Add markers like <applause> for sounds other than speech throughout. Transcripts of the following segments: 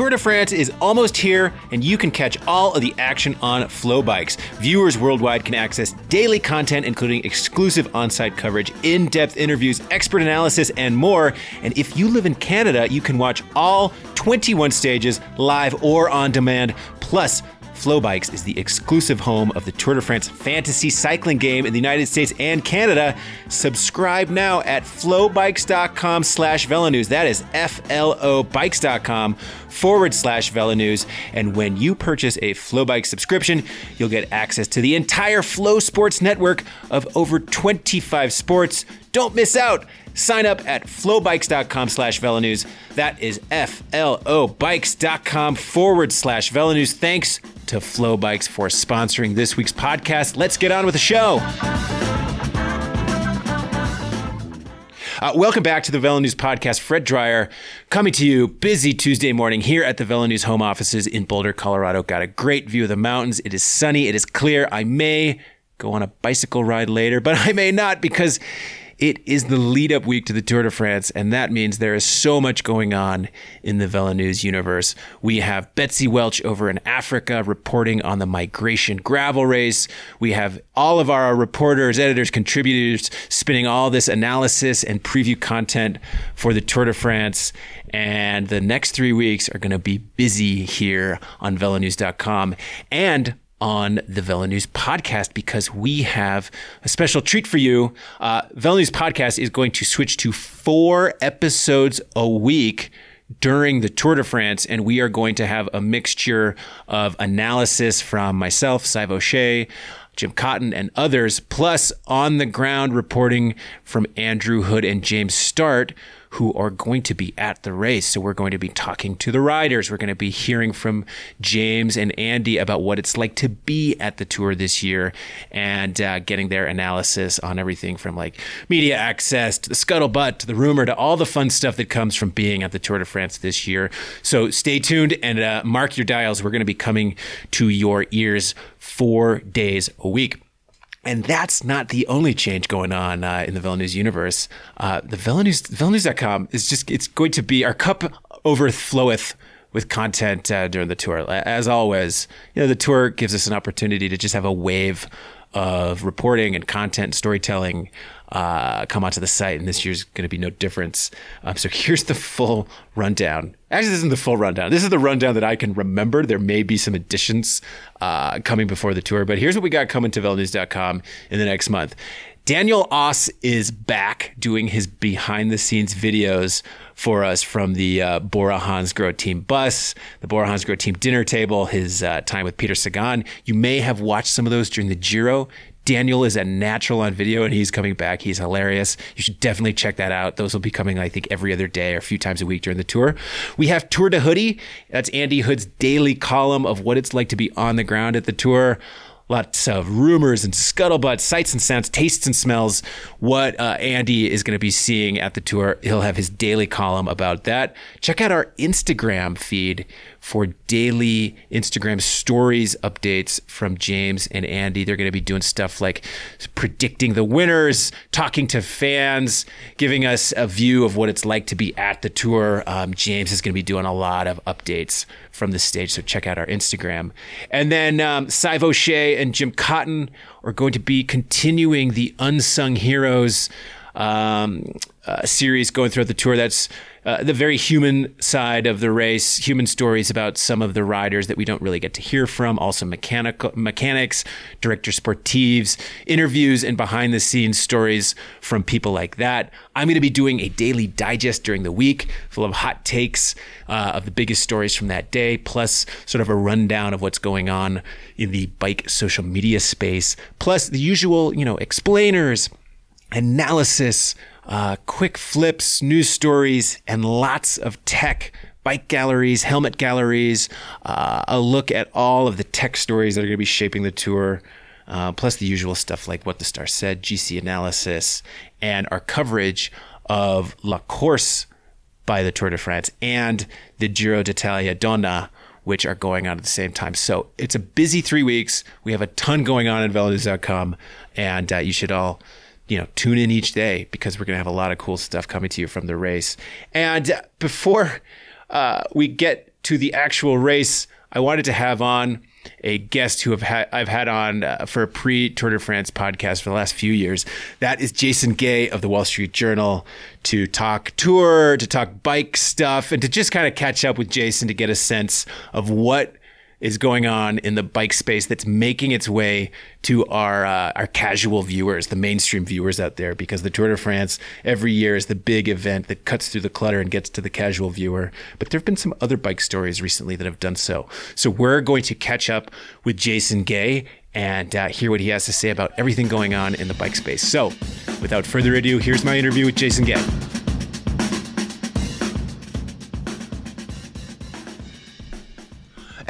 Tour de France is almost here, and you can catch all of the action on FloBikes. Viewers worldwide can access daily content, including exclusive on site coverage, in depth interviews, expert analysis, and more. And if you live in Canada, you can watch all 21 stages live or on demand. Plus, FloBikes is the exclusive home of the Tour de France fantasy cycling game in the United States and Canada. Subscribe now at flobikes.com slash velonews. That is F-L-O bikes.com forward slash velonews. And when you purchase a FloBike subscription, you'll get access to the entire FloSports network of over 25 sports. Don't miss out. Sign up at flobikes.com slash velonews. That is F-L-O bikes.com forward slash velonews. Thanks to FloBikes for sponsoring this week's podcast. Let's get on with the show. Uh, welcome back to the Velo News podcast. Fred Dreier coming to you busy Tuesday morning here at the Velo News home offices in Boulder, Colorado. Got a great view of the mountains. It is sunny. It is clear. I may go on a bicycle ride later, but <laughs> I may not because it is the lead up week to the Tour de France, and that means there is so much going on in the Velo News universe. We have Betsy Welch over in Africa reporting on the migration gravel race. We have all of our reporters, editors, contributors spinning all this analysis and preview content for the Tour de France. And the next three weeks are going to be busy here on velonews.com. And on the Velo News podcast because we have a special treat for you. Uh, Velo News podcast is going to switch to four episodes a week during the Tour de France, and we are going to have a mixture of analysis from myself, Sadhbh O'Shea, Jim Cotton, and others, plus on the ground reporting from Andrew Hood and James Startt who are going to be at the race. So we're going to be talking to the riders. We're going to be hearing from James and Andy about what it's like to be at the tour this year and uh, getting their analysis on everything from like media access to the scuttlebutt to the rumor to all the fun stuff that comes from being at the Tour de France this year. So stay tuned and uh, mark your dials. We're going to be coming to your ears four days a week. And that's not the only change going on uh, in the News universe. Uh, the Velo News, is just, it's going to be, our cup overfloweth with content uh, during the tour. As always, you know, the tour gives us an opportunity to just have a wave of reporting and content storytelling uh, come onto the site, and this year's going to be no difference. Um, so <laughs> here's the full rundown. Actually, this isn't the full rundown. This is the rundown that I can remember. There may be some additions uh, coming before the tour, but here's what we got coming to velonews.com in the next month. Daniel Oss is back doing his behind the scenes videos for us from the uh, Bora team bus, the Bora Hansgrohe team dinner table, his uh, time with Peter Sagan. You may have watched some of those during the Giro. Daniel is a natural on video and he's coming back. He's hilarious. You should definitely check that out. Those will be coming, I think, every other day or a few times a week during the tour. We have Tour de Hoodie. That's Andy Hood's daily column of what it's like to be on the ground at the tour lots of rumors and scuttlebutt, sights and sounds, tastes and smells. What uh, Andy is going to be seeing at the tour, he'll have his daily column about that. Check out our Instagram feed for daily Instagram stories updates from James and Andy. They're going to be doing stuff like predicting the winners, talking to fans, giving us a view of what it's like to be at the tour. Um, James is going to be doing a lot of updates from the stage, so check out our Instagram. And then um, O'Shea and Jim Cotton are going to be continuing the Unsung Heroes um, uh, series going throughout the tour. That's uh, the very human side of the race, human stories about some of the riders that we don't really get to hear from, also mechanical mechanics, director sportives, interviews, and behind the scenes stories from people like that. I'm going to be doing a daily digest during the week full of hot takes uh, of the biggest stories from that day, plus sort of a rundown of what's going on in the bike social media space, plus the usual, you know, explainers, analysis, uh, quick flips, news stories, and lots of tech bike galleries, helmet galleries, uh, a look at all of the tech stories that are going to be shaping the tour, uh, plus the usual stuff like what the star said, GC analysis, and our coverage of La Course by the Tour de France and the Giro d'Italia Donna, which are going on at the same time. So it's a busy three weeks. We have a ton going on at velonews.com, and uh, you should all you know, tune in each day because we're going to have a lot of cool stuff coming to you from the race. And before uh, we get to the actual race, I wanted to have on a guest who have ha- I've had on uh, for a pre Tour de France podcast for the last few years. That is Jason Gay of the Wall Street Journal to talk tour, to talk bike stuff, and to just kind of catch up with Jason to get a sense of what is going on in the bike space that's making its way to our uh, our casual viewers, the mainstream viewers out there, because the Tour de France every year is the big event that cuts through the clutter and gets to the casual viewer. But there have been some other bike stories recently that have done so. So we're going to catch up with Jason Gay and uh, hear what he has to say about everything going on in the bike space. So, without further ado, here's my interview with Jason Gay.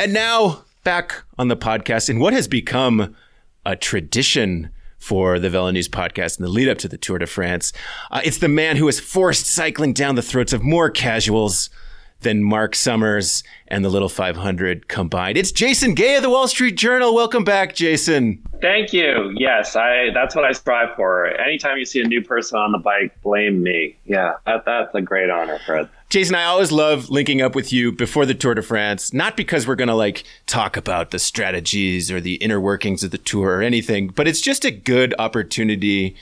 And now back on the podcast in what has become a tradition for the Velo News podcast in the lead up to the Tour de France. Uh, it's the man who has forced cycling down the throats of more casuals than Mark Summers and the Little 500 combined. It's Jason Gay of the Wall Street Journal. Welcome back, Jason. Thank you. Yes, I that's what I strive for. Anytime you see a new person on the bike, blame me. Yeah, that, that's a great honor, Fred. Jason, I always love linking up with you before the Tour de France, not because we're going to like talk about the strategies or the inner workings of the tour or anything, but it's just a good opportunity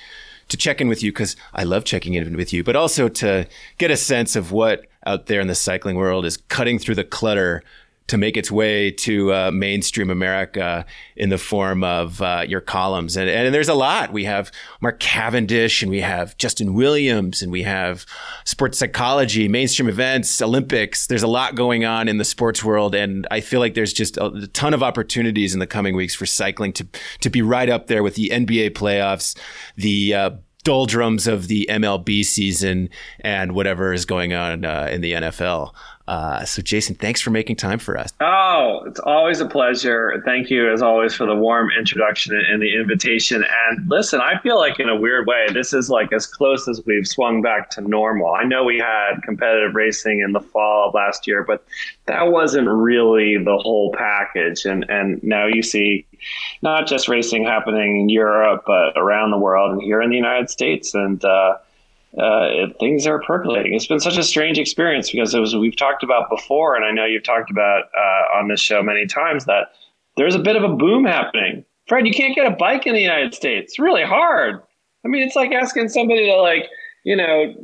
to check in with you because I love checking in with you, but also to get a sense of what out there in the cycling world is cutting through the clutter to make its way to uh, mainstream America in the form of uh, your columns. And, and there's a lot. We have Mark Cavendish and we have Justin Williams and we have sports psychology, mainstream events, Olympics. There's a lot going on in the sports world. And I feel like there's just a, ton of opportunities in the coming weeks for cycling to, to be right up there with the NBA playoffs, the uh, doldrums of the MLB season and whatever is going on uh, in the NFL. Uh, so, Jason, thanks for making time for us. Oh, it's always a pleasure. Thank you, as always, for the warm introduction and the invitation. And listen, I feel like in a weird way, this is like as close as we've swung back to normal. I know we had competitive racing in the fall of last year, but that wasn't really the whole package. And and now you see not just racing happening in Europe, but around the world and here in the United States. And uh, uh, things are percolating. It's been such a strange experience because it was we've talked about before, and I know you've talked about uh, on this show many times that there's a bit of a boom happening. Fred, you can't get a bike in the United States. It's really hard. I mean, it's like asking somebody to like you know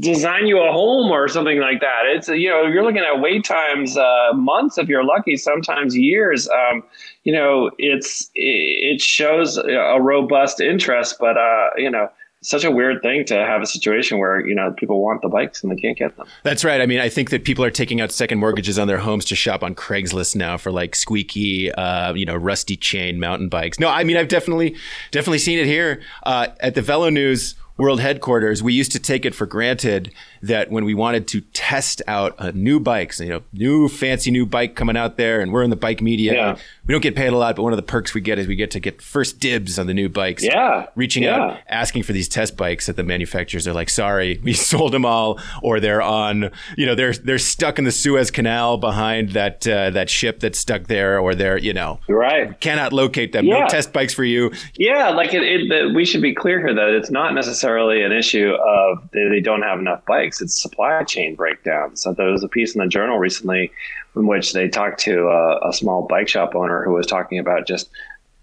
design you a home or something like that. It's you know you're looking at wait times uh, months if you're lucky, sometimes years. Um, you know, it's it shows a robust interest, but uh, you know such a weird thing to have a situation where you know people want the bikes and they can't get them. That's right. I mean, I think that people are taking out second mortgages on their homes to shop on Craigslist now for like squeaky, uh, you know, rusty chain mountain bikes. No, I mean, I've definitely definitely seen it here uh, at the Velo News world headquarters, we used to take it for granted that when we wanted to test out a new bike, you know, new fancy new bike coming out there, and we're in the bike media. Yeah. We don't get paid a lot, but one of the perks we get is we get to get first dibs on the new bikes. Yeah. Reaching yeah. out, asking for these test bikes that the manufacturers are like, sorry, we <laughs> sold them all, or they're on, you know, they're they're stuck in the Suez Canal behind that uh, that ship that's stuck there, or they're, you know, right, cannot locate them. Yeah. No test bikes for you. Yeah, like it, it, we should be clear here that it's not necessarily an issue of they, they don't have enough bikes. It's supply chain breakdown. So there was a piece in the journal recently in which they talked to a, a small bike shop owner who was talking about just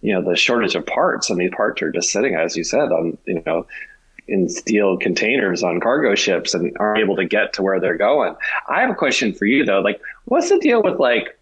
you know the shortage of parts, and these parts are just sitting, as you said, on you know in steel containers on cargo ships and aren't able to get to where they're going. I have a question for you though. Like, what's the deal with like?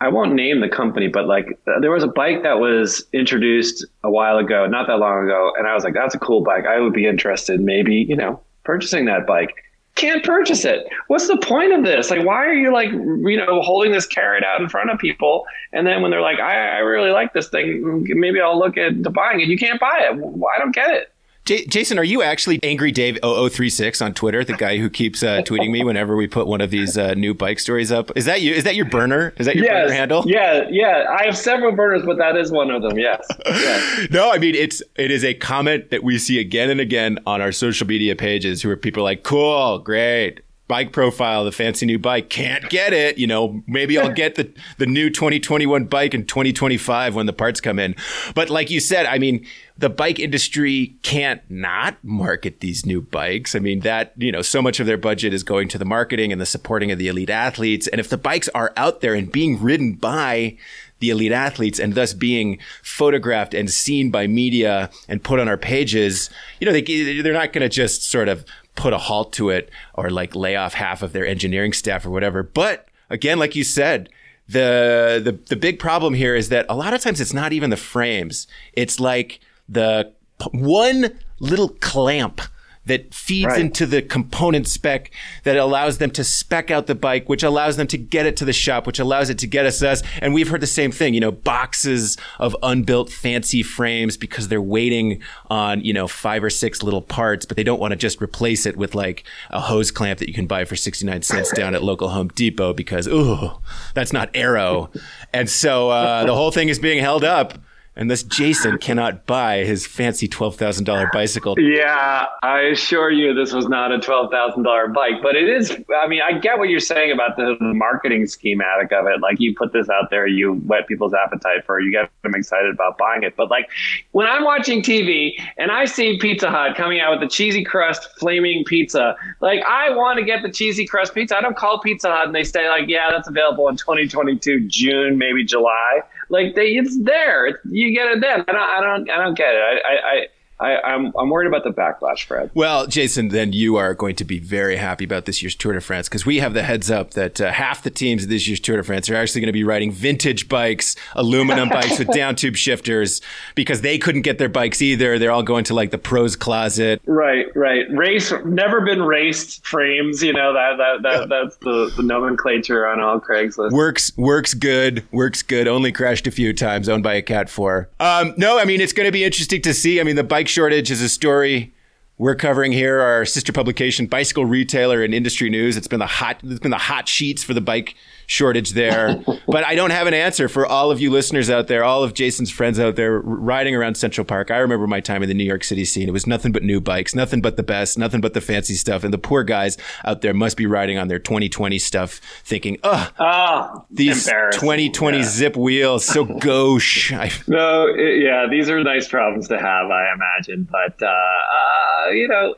I won't name the company, but like there was a bike that was introduced a while ago, not that long ago, and I was like, "That's a cool bike. I would be interested, maybe, you know, purchasing that bike." can't purchase it. What's the point of this? Like, why are you like, you know, holding this carrot out in front of people? And then when they're like, I, I really like this thing, maybe I'll look at buying it. You can't buy it. I don't get it. J- Jason, are you actually Angry Dave 0036 on Twitter, the guy who keeps uh, tweeting me whenever we put one of these uh, new bike stories up? Is that you? Is that your burner? Is that your yes. burner handle? Yeah, yeah. I have several burners, but that is one of them. Yes. yes. <laughs> no, I mean it's it is a comment that we see again and again on our social media pages, where people are like, "Cool, great." Bike profile, the fancy new bike. Can't get it. You know, maybe I'll get the, the new 2021 bike in 2025 when the parts come in. But like you said, I mean, the bike industry can't not market these new bikes. I mean, that, you know, so much of their budget is going to the marketing and the supporting of the elite athletes. And if the bikes are out there and being ridden by the elite athletes and thus being photographed and seen by media and put on our pages, you know, they, they're not going to just sort of put a halt to it or like lay off half of their engineering staff or whatever. But again, like you said, the, the, the big problem here is that a lot of times it's not even the frames. It's like the one little clamp that feeds right. into the component spec that allows them to spec out the bike, which allows them to get it to the shop, which allows it to get us us. And we've heard the same thing, you know, boxes of unbuilt fancy frames because they're waiting on, you know, five or six little parts, but they don't want to just replace it with like a hose clamp that you can buy for 69 cents down at local Home Depot because, ooh, that's not Aero. And so uh, the whole thing is being held up and this Jason cannot buy his fancy twelve thousand dollar bicycle. Yeah, I assure you, this was not a twelve thousand dollar bike, but it is. I mean, I get what you're saying about the, marketing schematic of it. Like, you put this out there, you whet people's appetite for, it, you get them excited about buying it. But like, when I'm watching TV and I see Pizza Hut coming out with the cheesy crust flaming pizza, like I want to get the cheesy crust pizza. I don't call Pizza Hut and they say like, yeah, that's available in 2022 June, maybe July. Like they, it's there. You get it then. I don't. I don't. I don't get it. I. I, I, I'm I'm worried about the backlash, Fred. Well, Jason, then you are going to be very happy about this year's Tour de France because we have the heads up that uh, half the teams of this year's Tour de France are actually going to be riding vintage bikes, aluminum <laughs> bikes with down tube shifters because they couldn't get their bikes either. They're all going to like the pros closet. Right, right. Race never been raced frames. You know that that, that yeah. that's the, the nomenclature on all Craigslist. Works works good. Works good. Only crashed a few times. Owned by a Cat Four. Um, no, I mean it's going to be interesting to see. I mean the bike bike shortage is a story we're covering here. Our sister publication, Bicycle Retailer and Industry News. It's been the hot. It's been the hot sheets for the bike shortage there. <laughs> but I don't have an answer for all of you listeners out there, all of Jason's friends out there riding around Central Park. I remember my time in the New York City scene. It was nothing but new bikes, nothing but the best, nothing but the fancy stuff. And the poor guys out there must be riding on their 2020 stuff thinking, ugh, oh these 2020 yeah. Zipp wheels, so <laughs> gauche. no, it, yeah, these are nice problems to have, I imagine. But, uh, uh, you know,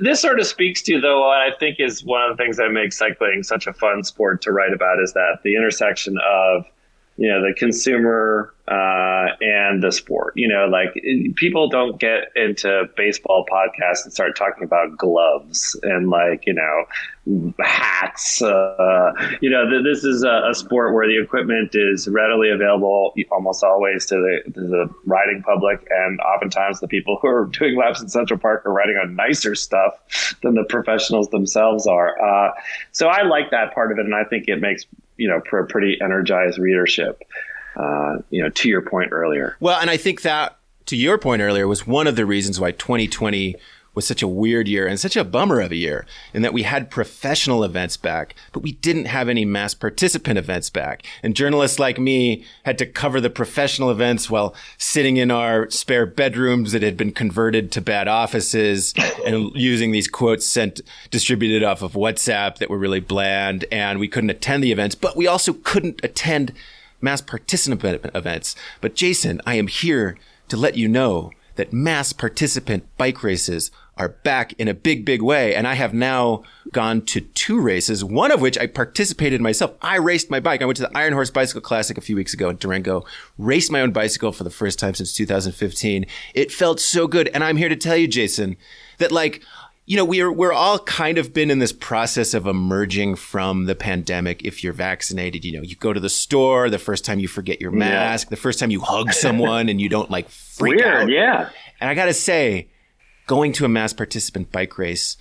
this sort of speaks to, though, what I think is one of the things that makes cycling such a fun sport to write about is that the intersection of you know the consumer uh, and the sport. You know, like people don't get into baseball podcasts and start talking about gloves and like you know hats. Uh, you know, th- this is a, a, sport where the equipment is readily available almost always to the, to the riding public, and oftentimes the people who are doing laps in Central Park are riding on nicer stuff than the professionals themselves are. Uh, so I like that part of it, and I think it makes you know, for a pretty energized readership. Uh, you know, to your point earlier. Well, and I think that to your point earlier was one of the reasons why 2020 was such a weird year and such a bummer of a year in that we had professional events back, but we didn't have any mass participant events back. And journalists like me had to cover the professional events while sitting in our spare bedrooms that had been converted to bad offices and using these quotes sent distributed off of WhatsApp that were really bland. And we couldn't attend the events, but we also couldn't attend mass participant events. But Jason, I am here to let you know that mass participant bike races are back in a big, big way. And I have now gone to two races, one of which I participated in myself. I raced my bike. I went to the Iron Horse Bicycle Classic a few weeks ago in Durango, raced my own bicycle for the first time since 2015. It felt so good. And I'm here to tell you, Jason, that like, you know, we're we're all kind of been in this process of emerging from the pandemic. If you're vaccinated, you know, you go to the store the first time you forget your mask, yeah. the first time you hug someone and you don't like freak Weird, out. Yeah. And I gotta say, going to a mass participant bike race,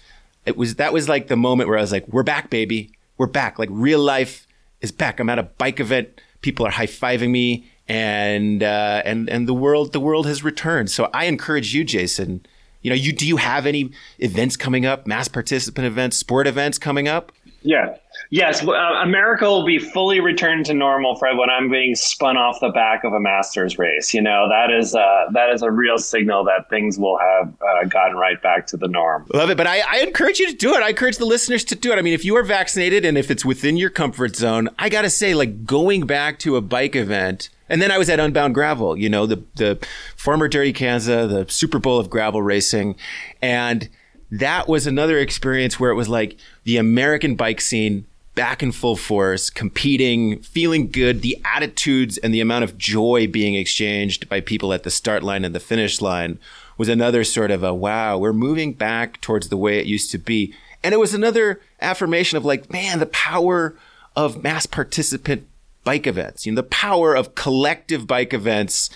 it was that was like the moment where I was like, "We're back, baby. We're back. Like real life is back. I'm at a bike event. People are high fiving me, and uh, and and the world the world has returned. So I encourage you, Jason you know, you do you have any events coming up, mass participant events, sport events coming up? Yeah. Yes. Uh, America will be fully returned to normal, Fred, when I'm being spun off the back of a Masters race. You know, that is uh, that is a real signal that things will have uh, gotten right back to the norm. Love it. But I, I encourage you to do it. I encourage the listeners to do it. I mean, if you are vaccinated and if it's within your comfort zone, I got to say, like going back to a bike event. And then I was at Unbound Gravel, you know, the, the former Dirty Kanza, the Super Bowl of gravel racing. And that was another experience where it was like the American bike scene back in full force, competing, feeling good, the attitudes and the amount of joy being exchanged by people at the start line and the finish line was another sort of a wow, we're moving back towards the way it used to be. And it was another affirmation of like, man, the power of mass participant bike events, you know, the power of collective bike events.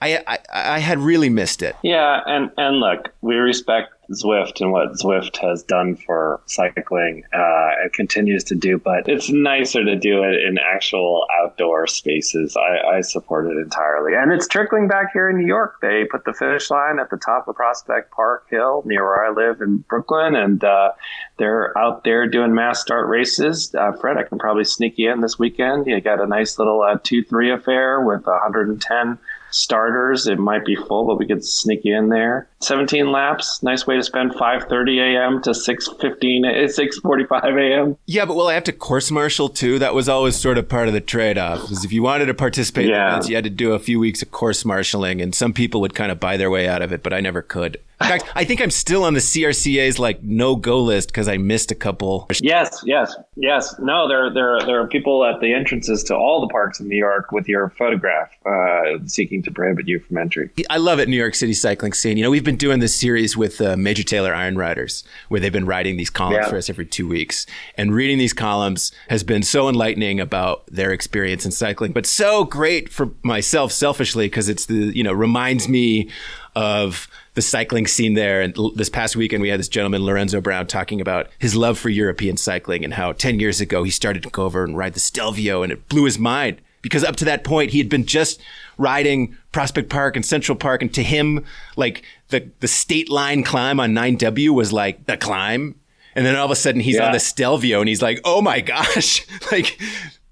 I, I, I had really missed it. Yeah, and and look, we respect Zwift and what Zwift has done for cycling uh, and continues to do, but it's nicer to do it in actual outdoor spaces. I, I, support it entirely. And it's trickling back here in New York. They put the finish line at the top of Prospect Park Hill near where I live in Brooklyn, and uh, they're out there doing mass start races. Uh, Fred, I can probably sneak you in this weekend. You got a nice little uh, 2 3 affair with 110 starters. It might be full, but we could sneak you in there. 17 laps. Nice way to spend 5:30 a.m. to 6:15 6:45 a.m. Yeah, but will I have to course marshal too? That was always sort of part of the trade-off. Because if you wanted to participate yeah. in events, you had to do a few weeks of course marshaling, and some people would kind of buy their way out of it, but I never could. In fact, I think I'm still on the CRCA's like no go list because I missed a couple. Yes, yes, yes. No, there, there, there are people at the entrances to all the parks in New York with your photograph, uh, seeking to prohibit you from entry. I love it, New York City cycling scene. You know, we've been doing this series with uh, Major Taylor Iron Riders, where they've been writing these columns yeah. for us every two weeks, and reading these columns has been so enlightening about their experience in cycling, but so great for myself selfishly because it's the you know reminds me of the cycling scene there. And this past weekend, we had this gentleman, Lorenzo Brown, talking about his love for European cycling and how 10 years ago he started to go over and ride the Stelvio, and it blew his mind because up to that point he had been just riding Prospect Park and Central Park, and to him, like the the state line climb on 9W was like the climb. And then all of a sudden he's yeah. on the Stelvio and he's like, "Oh my gosh!" <laughs> like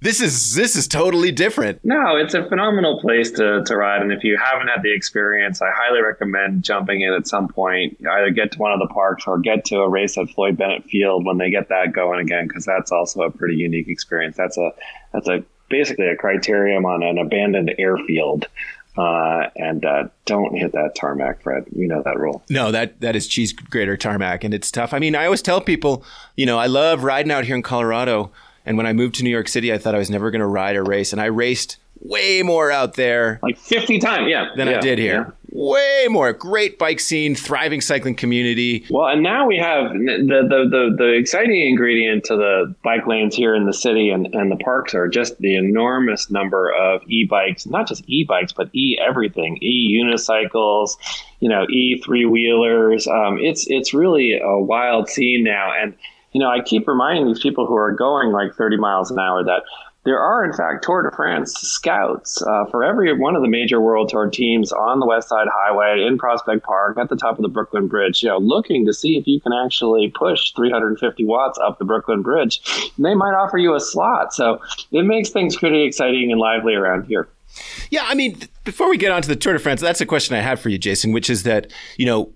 this is this is totally different. No, it's a phenomenal place to, to ride, and if you haven't had the experience, I highly recommend jumping in at some point. Either get to one of the parks or get to a race at Floyd Bennett Field when they get that going again, because that's also a pretty unique experience. That's a that's a basically a criterium on an abandoned airfield. Uh, and uh, don't hit that tarmac, Fred. You know that rule. No, that that is cheese grater tarmac, and it's tough. I mean, I always tell people, you know, I love riding out here in Colorado and when I moved to New York City, I thought I was never going to ride a race, and I raced way more out there, like fifty times, yeah, than yeah, I did here. Yeah. Way more. Great bike scene, thriving cycling community. Well, and now we have the the the, the exciting ingredient to the bike lanes here in the city and, and the parks are just the enormous number of e-bikes, not just e-bikes, but e everything, e unicycles, you know, e three wheelers. Um, it's it's really a wild scene now, and you know, I keep reminding these people who are going like 30 miles an hour that there are, in fact, Tour de France scouts uh, for every one of the major World Tour teams on the West Side Highway in Prospect Park at the top of the Brooklyn Bridge, you know, looking to see if you can actually push 350 watts up the Brooklyn Bridge. And they might offer you a slot. So it makes things pretty exciting and lively around here. Yeah, I mean, before we get on to the Tour de France, that's a question I have for you, Jason, which is that, you know,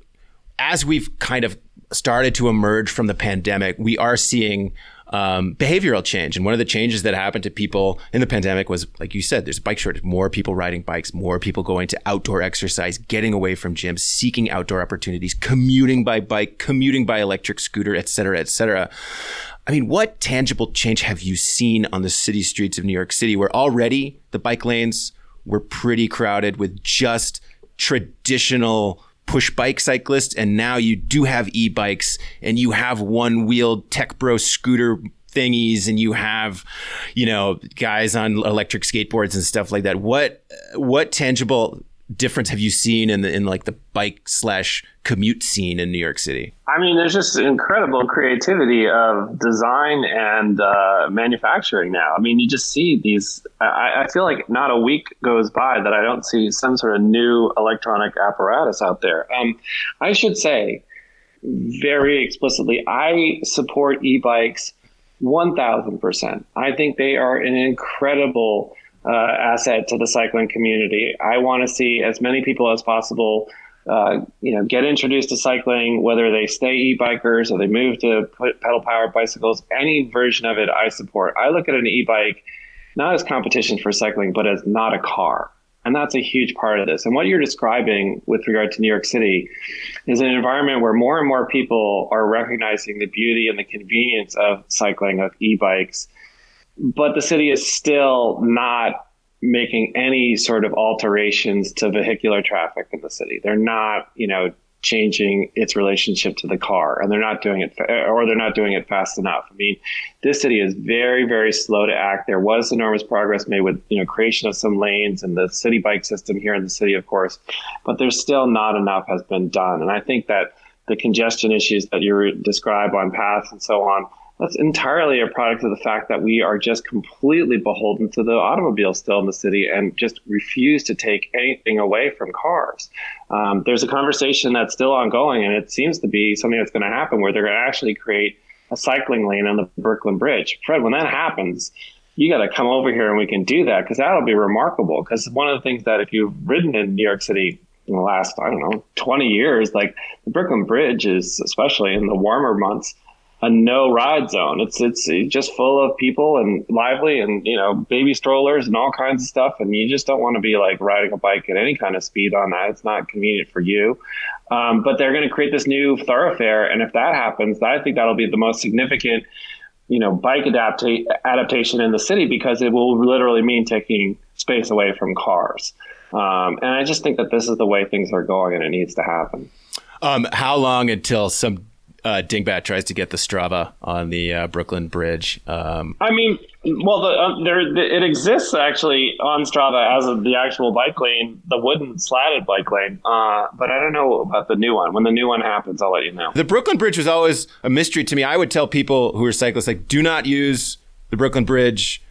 as we've kind of started to emerge from the pandemic, we are seeing um, behavioral change. And one of the changes that happened to people in the pandemic was, like you said, there's a bike shortage, more people riding bikes, more people going to outdoor exercise, getting away from gyms, seeking outdoor opportunities, commuting by bike, commuting by electric scooter, et cetera, et cetera. I mean, what tangible change have you seen on the city streets of New York City where already the bike lanes were pretty crowded with just traditional push bike cyclists, and now you do have e-bikes and you have one wheeled tech bro scooter thingies and you have you know guys on electric skateboards and stuff like that. What what tangible difference have you seen in the in like the bike slash commute scene in New York City? I mean, there's just incredible creativity of design and uh, manufacturing now. I mean, you just see these. I, I, feel like not a week goes by that I don't see some sort of new electronic apparatus out there. Um, I should say very explicitly, I support e-bikes 1000%. I think they are an incredible uh, asset to the cycling community. I want to see as many people as possible. Uh, you know, get introduced to cycling, whether they stay e-bikers or they move to pedal powered bicycles, any version of it I support. I look at an e-bike not as competition for cycling, but as not a car. And that's a huge part of this. And what you're describing with regard to New York City is an environment where more and more people are recognizing the beauty and the convenience of cycling, of e bikes. But the city is still not making any sort of alterations to vehicular traffic in the city. They're not, you know, changing its relationship to the car and they're not doing it or they're not doing it fast enough. I mean this city is very very slow to act. There was enormous progress made with you know creation of some lanes and the Citi Bike system here in the city of course but there's still not enough has been done. And i think that the congestion issues that you describe on paths and so on that's entirely a product of the fact that we are just completely beholden to the automobile still in the city and just refuse to take anything away from cars. Um, there's a conversation that's still ongoing, and it seems to be something that's going to happen where they're going to actually create a cycling lane on the Brooklyn Bridge. Fred, when that happens, you got to come over here and we can do that because that'll be remarkable. Because one of the things that if you've ridden in New York City in the last, I don't know, 20 years, like the Brooklyn Bridge is, especially in the warmer months, a no ride zone. It's it's just full of people and lively and you know baby strollers and all kinds of stuff. And you just don't want to be like riding a bike at any kind of speed on that. It's not convenient for you. Um, but they're going to create this new thoroughfare, and if that happens, I think that'll be the most significant you know bike adapta- adaptation in the city because it will literally mean taking space away from cars. Um, and I just think that this is the way things are going, and it needs to happen. Um, how long until some uh, Dingbat tries to get the Strava on the uh, Brooklyn Bridge. Um, I mean, well, the, uh, there the, it exists actually on Strava as a, the actual bike lane, the wooden slatted bike lane. Uh, but I don't know about the new one. When the new one happens, I'll let you know. The Brooklyn Bridge was always a mystery to me. I would tell people who are cyclists like, do not use the Brooklyn Bridge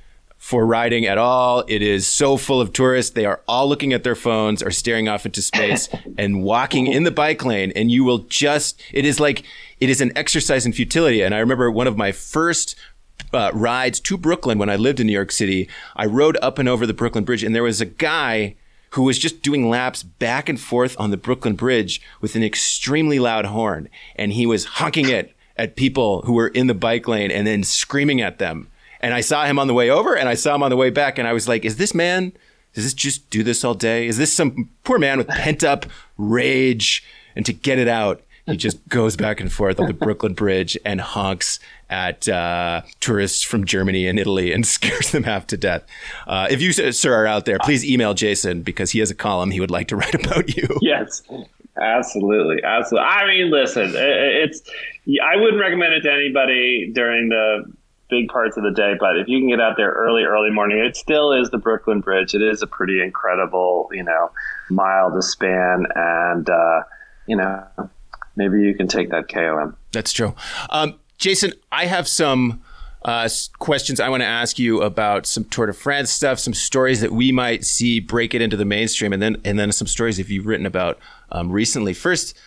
for riding at all. It is so full of tourists. They are all looking at their phones or staring off into space <laughs> and walking in the bike lane. And you will just, it is like, it is an exercise in futility. And I remember one of my first uh, rides to Brooklyn when I lived in New York City. I rode up and over the Brooklyn Bridge, and there was a guy who was just doing laps back and forth on the Brooklyn Bridge with an extremely loud horn. And he was honking it at people who were in the bike lane and then screaming at them. And I saw him on the way over and I saw him on the way back. And I was like, is this man, does this just do this all day? Is this some poor man with pent up rage? And to get it out, he just <laughs> goes back and forth on the Brooklyn Bridge and honks at uh, tourists from Germany and Italy and <laughs> scares them half to death. Uh, if you, sir, are out there, please email Jason because he has a column he would like to <laughs> write about you. Yes, absolutely, absolutely. I mean, listen, it's I wouldn't recommend it to anybody during the big parts of the day, but if you can get out there early, early morning, it still is the Brooklyn Bridge. It is a pretty incredible, you know, mile to span, and uh, you know maybe you can take that KOM. That's true. Um, Jason, I have some uh, questions I want to ask you about some Tour de France stuff, some stories that we might see break it into the mainstream, and then and then some stories that you've written about um, recently. First,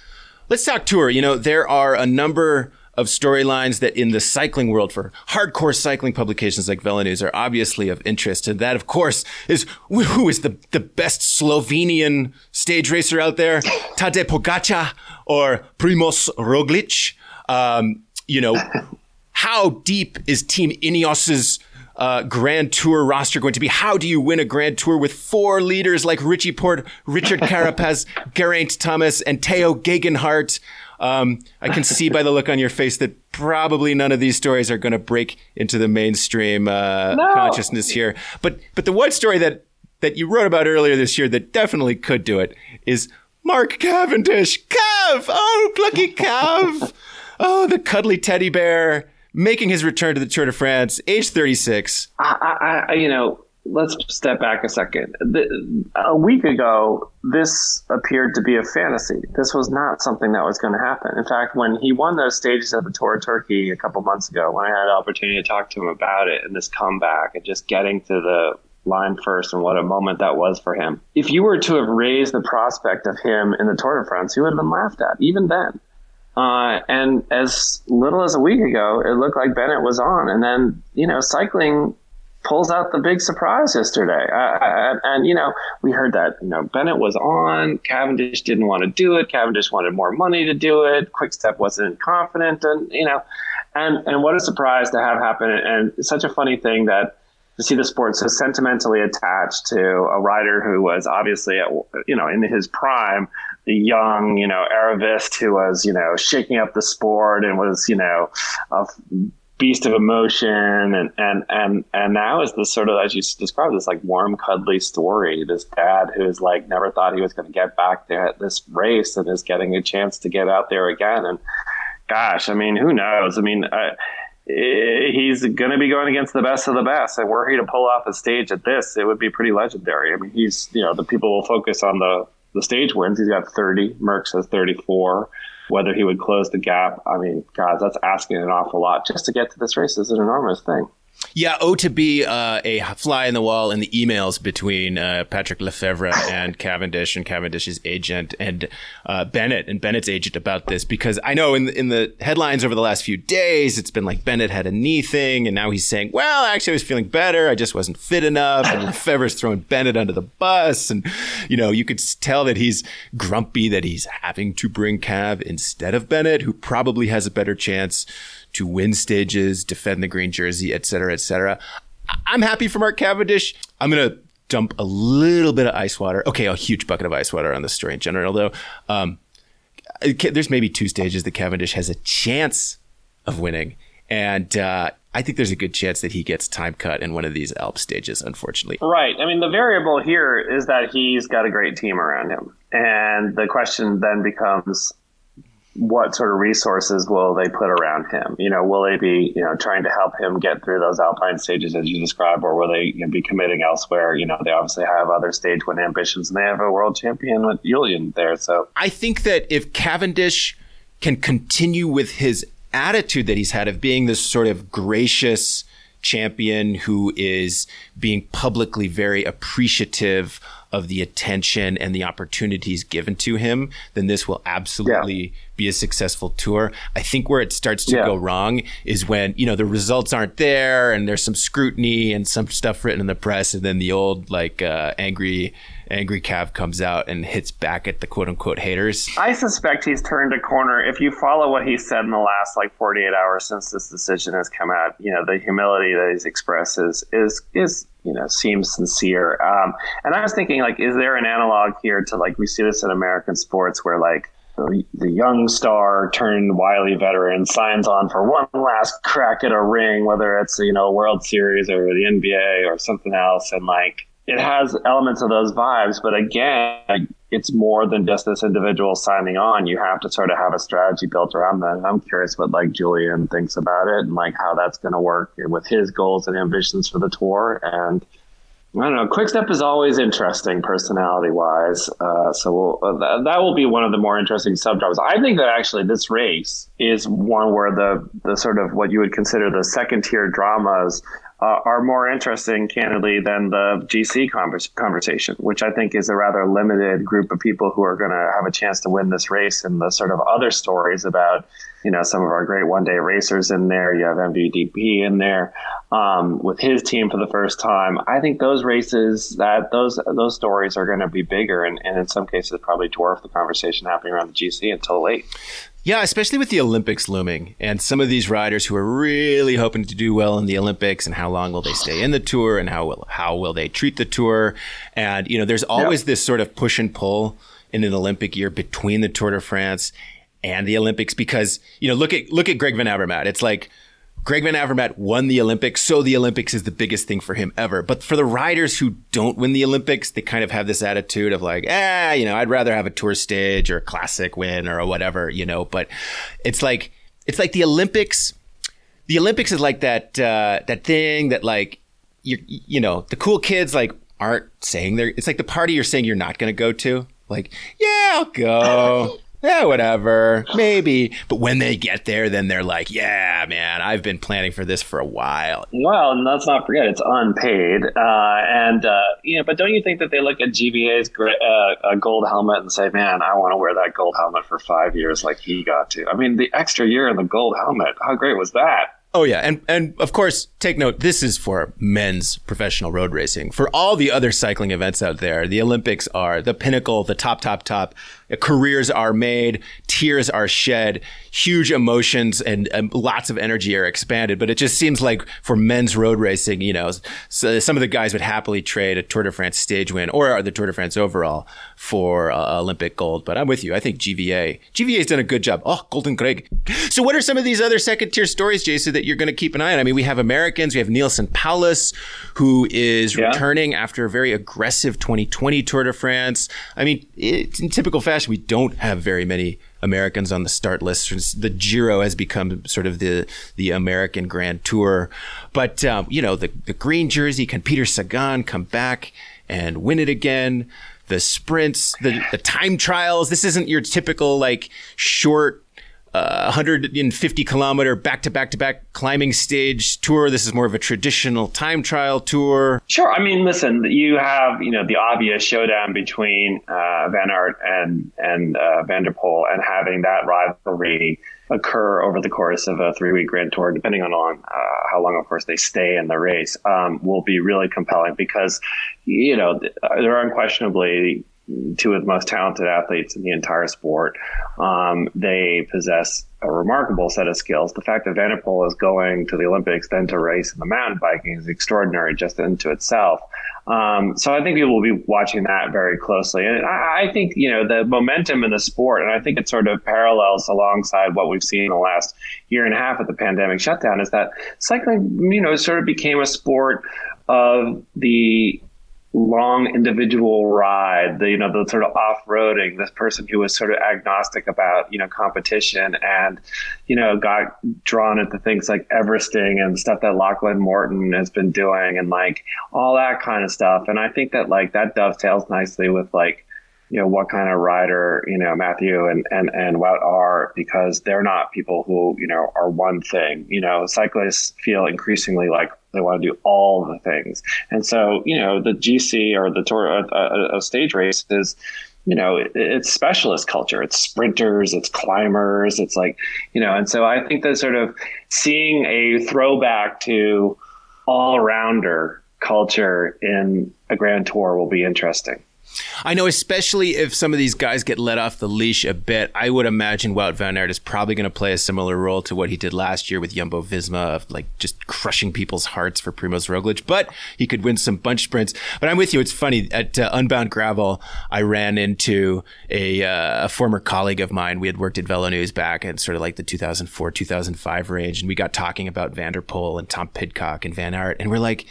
let's talk tour. You know, there are a number of storylines that in the cycling world for hardcore cycling publications like VeloNews are obviously of interest. And that, of course, is who is the, the best Slovenian stage racer out there? Tadej Pogacar or Primoz Roglic? Um, you know, how deep is Team Ineos's uh, Grand Tour roster going to be? How do you win a Grand Tour with four leaders like Richie Porte, Richard Carapaz, <laughs> Geraint Thomas, and Tao Geoghegan Hart? Um, I can see by the look on your face that probably none of these stories are going to break into the mainstream uh, no. consciousness here. But but the one story that that you wrote about earlier this year that definitely could do it is Mark Cavendish. Cav, oh lucky Cav, <laughs> oh the cuddly teddy bear making his return to the Tour de France, age 36. I, I, you know, let's step back a second. The, a week ago, this appeared to be a fantasy. This was not something that was going to happen. In fact, when he won those stages of the Tour of Turkey a couple months ago, when I had the opportunity to talk to him about it and this comeback and just getting to the line first and what a moment that was for him. If you were to have raised the prospect of him in the Tour de France, he would have been laughed at even then. Uh, and as little as a week ago, it looked like Bennett was on. And then, you know, cycling pulls out the big surprise yesterday. Uh, and, you know, we heard that, you know, Bennett was on, Cavendish didn't want to do it. Cavendish wanted more money to do it. Quickstep wasn't confident. And, you know, and, and what a surprise to have happen. And such a funny thing that to see the sport so sentimentally attached to a rider who was obviously, at, you know, in his prime, the young, you know, Aravist who was, you know, shaking up the sport and was, you know, a beast of emotion and and and and now is this sort of as you described this like warm cuddly story. This dad who's like never thought he was going to get back there at this race and is getting a chance to get out there again. And gosh i mean who knows? I mean uh, he's going to be going against the best of the best. And were he to pull off a stage at this it would be pretty legendary. I mean he's you know the people will focus on the the stage wins. He's got 30 merckx has 34 whether he would close the gap. I mean, God, that's asking an awful lot just to get to this race is an enormous thing. Yeah, oh, to be uh, a fly in the wall in the emails between uh, Patrick Lefevere and Cavendish and Cavendish's agent and uh, Bennett and Bennett's agent about this because I know in the, in the headlines over the last few days it's been like Bennett had a knee thing and now he's saying, well, actually I was feeling better, I just wasn't fit enough, and Lefevere's throwing Bennett under the bus, and you know you could tell that he's grumpy that he's having to bring Cav instead of Bennett, who probably has a better chance to win stages, defend the green jersey, et cetera, et cetera. I'm happy for Mark Cavendish. I'm going to dump a little bit of ice water. Okay, a huge bucket of ice water on the story in general, though. Um, there's maybe two stages that Cavendish has a chance of winning. And uh, I think there's a good chance that he gets time cut in one of these Alp stages, unfortunately. Right. I mean, the variable here is that he's got a great team around him. And the question then becomes what sort of resources will they put around him? You know, will they be, you know, trying to help him get through those alpine stages as you describe, or will they you know, be committing elsewhere? You know, they obviously have other stage win ambitions, and they have a world champion with Julien there. So I think that if Cavendish can continue with his attitude that he's had of being this sort of gracious champion who is being publicly very appreciative of the attention and the opportunities given to him, then this will absolutely yeah. Be a successful tour. I think where it starts to yeah. go wrong is when, you know, the results aren't there and there's some scrutiny and some stuff written in the press and then the old like uh, angry angry Cav comes out and hits back at the quote unquote haters. I suspect he's turned a corner. If you follow what he said in the last like 48 hours since this decision has come out, you know, the humility that he's expressed is is, is you know seems sincere. Um, and I was thinking like, is there an analog here to like we see this in American sports where like the, the young star turned wily veteran signs on for one last crack at a ring, whether it's you know World Series or the NBA or something else, and like it has elements of those vibes, but again, it's more than just this individual signing on. You have to sort of have a strategy built around that. And I'm curious what like Julien thinks about it and like how that's going to work with his goals and ambitions for the tour. And I don't know. Quickstep is always interesting, personality wise. Uh, so we'll, uh, th- that will be one of the more interesting subdrops. I think that actually this race is one where the the sort of what you would consider the second tier dramas uh, are more interesting, candidly, than the GC converse, conversation, which I think is a rather limited group of people who are going to have a chance to win this race. And the sort of other stories about, you know, some of our great one day racers in there. You have MVDP in there um, with his team for the first time. I think those races, that those those stories are going to be bigger, and, and in some cases probably dwarf the conversation happening around the GC until late. Yeah, especially with the Olympics looming and some of these riders who are really hoping to do well in the Olympics and how long will they stay in the tour and how will, how will they treat the tour. And, you know, there's always yep. this sort of push and pull in an Olympic year between the Tour de France and the Olympics because, you know, look at, look at Greg Van Avermaet. It's like, Greg Van Avermaet won the Olympics, so the Olympics is the biggest thing for him ever. But for the riders who don't win the Olympics, they kind of have this attitude of like, ah, you know, I'd rather have a tour stage or a classic win or whatever, you know. But it's like it's like the Olympics. The Olympics is like that uh, that thing that like you you know the cool kids like aren't saying they're. It's like the party you're saying you're not going to go to. Like, yeah, I'll go. <laughs> yeah, whatever, maybe. But when they get there, then they're like, yeah, man, I've been planning for this for a while. Well, and let's not forget it's unpaid, uh, and uh, you know. But don't you think that they look at GVA's uh, gold helmet and say, man, I want to wear that gold helmet for five years like he got to? I mean, the extra year in the gold helmet, how great was that? Oh yeah, and and of course, take note. This is for men's professional road racing. For all the other cycling events out there, the Olympics are the pinnacle, the top, top, top careers are made, tears are shed, huge emotions and, and, lots of energy are expanded. But it just seems like for men's road racing, you know, so some of the guys would happily trade a Tour de France stage win or the Tour de France overall for uh, Olympic gold. But I'm with you. I think GVA, GVA's done a good job. Oh, Golden Greg. So what are some of these other second tier stories, Jason, that you're going to keep an eye on? I mean, we have Americans. We have Neilson Powless, who is yeah. returning after a very aggressive 2020 Tour de France. I mean, it's in typical fashion we don't have very many Americans on the start list. The Giro has become sort of the the American Grand Tour, but um, you know the the green jersey can Peter Sagan come back and win it again? The sprints, the the time trials. This isn't your typical like short uh, 150 kilometer back to back to back climbing stage tour. This is more of a traditional time trial tour. Sure. I mean, listen, you have you know the obvious showdown between uh, Van Aert and and uh, Van der Poel, and having that rivalry occur over the course of a three week Grand Tour, depending on, on uh, how long, of course, they stay in the race, um, will be really compelling because you know there are unquestionably two of the most talented athletes in the entire sport. Um, they possess a remarkable set of skills. The fact that Van der Poel is going to the Olympics, then to race in the mountain biking is extraordinary just into itself. Um, so I think people will be watching that very closely. And I, I, think, you know, the momentum in the sport, and I think it sort of parallels alongside what we've seen in the last year and a half of the pandemic shutdown, is that cycling, you know, sort of became a sport of the long individual ride, the you know the sort of off roading. This person who was sort of agnostic about you know competition and you know got drawn into things like Everesting and stuff that Lachlan Morton has been doing and like all that kind of stuff. And I think that like that dovetails nicely with like you know what kind of rider you know Matthew and and and Wout are because they're not people who you know are one thing. You know, cyclists feel increasingly like they want to do all the things, and so you know the GC or the tour a, a, a stage race is you know, it, it's specialist culture. It's sprinters, it's climbers, it's like, you know, and so I think that sort of seeing a throwback to all rounder culture in a grand tour will be interesting. I know, especially if some of these guys get let off the leash a bit, I would imagine Wout van Aert is probably going to play a similar role to what he did last year with Jumbo Visma, of like just crushing people's hearts for Primoz Roglic. But he could win some bunch sprints. But I'm with you. It's funny at uh, Unbound Gravel, I ran into a, uh, a former colleague of mine. We had worked at Velo News back in sort of like the 2004 2005 range, and we got talking about Van der Poel and Tom Pidcock and Van Aert, and we're like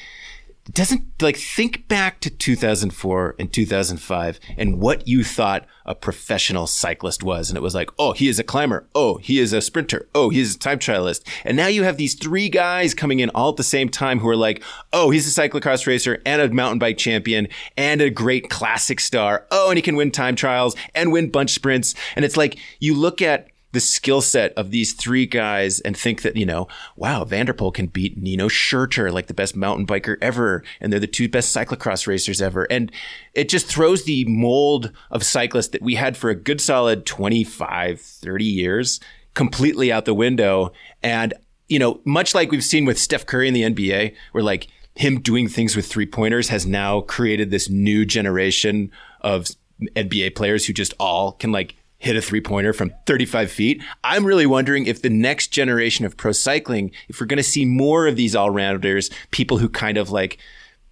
doesn't like think back to 2004 and 2005 and what you thought a professional cyclist was. And it was like oh he is a climber. Oh he is a sprinter. Oh he is a time trialist. And now you have these three guys coming in all at the same time who are like oh he's a cyclocross racer and a mountain bike champion and a great classic star. Oh and he can win time trials and win bunch sprints. And it's like you look at the skill set of these three guys and think that, you know, wow, Van der Poel can beat Nino Schurter, like the best mountain biker ever. And they're the two best cyclocross racers ever. And it just throws the mold of cyclists that we had for a good solid 25, 30 years completely out the window. And, you know, much like we've seen with Steph Curry in the NBA, where like him doing things with three pointers has now created this new generation of NBA players who just all can like hit a three pointer from 35 feet. I'm really wondering if the next generation of pro cycling, if we're going to see more of these all rounders, people who kind of like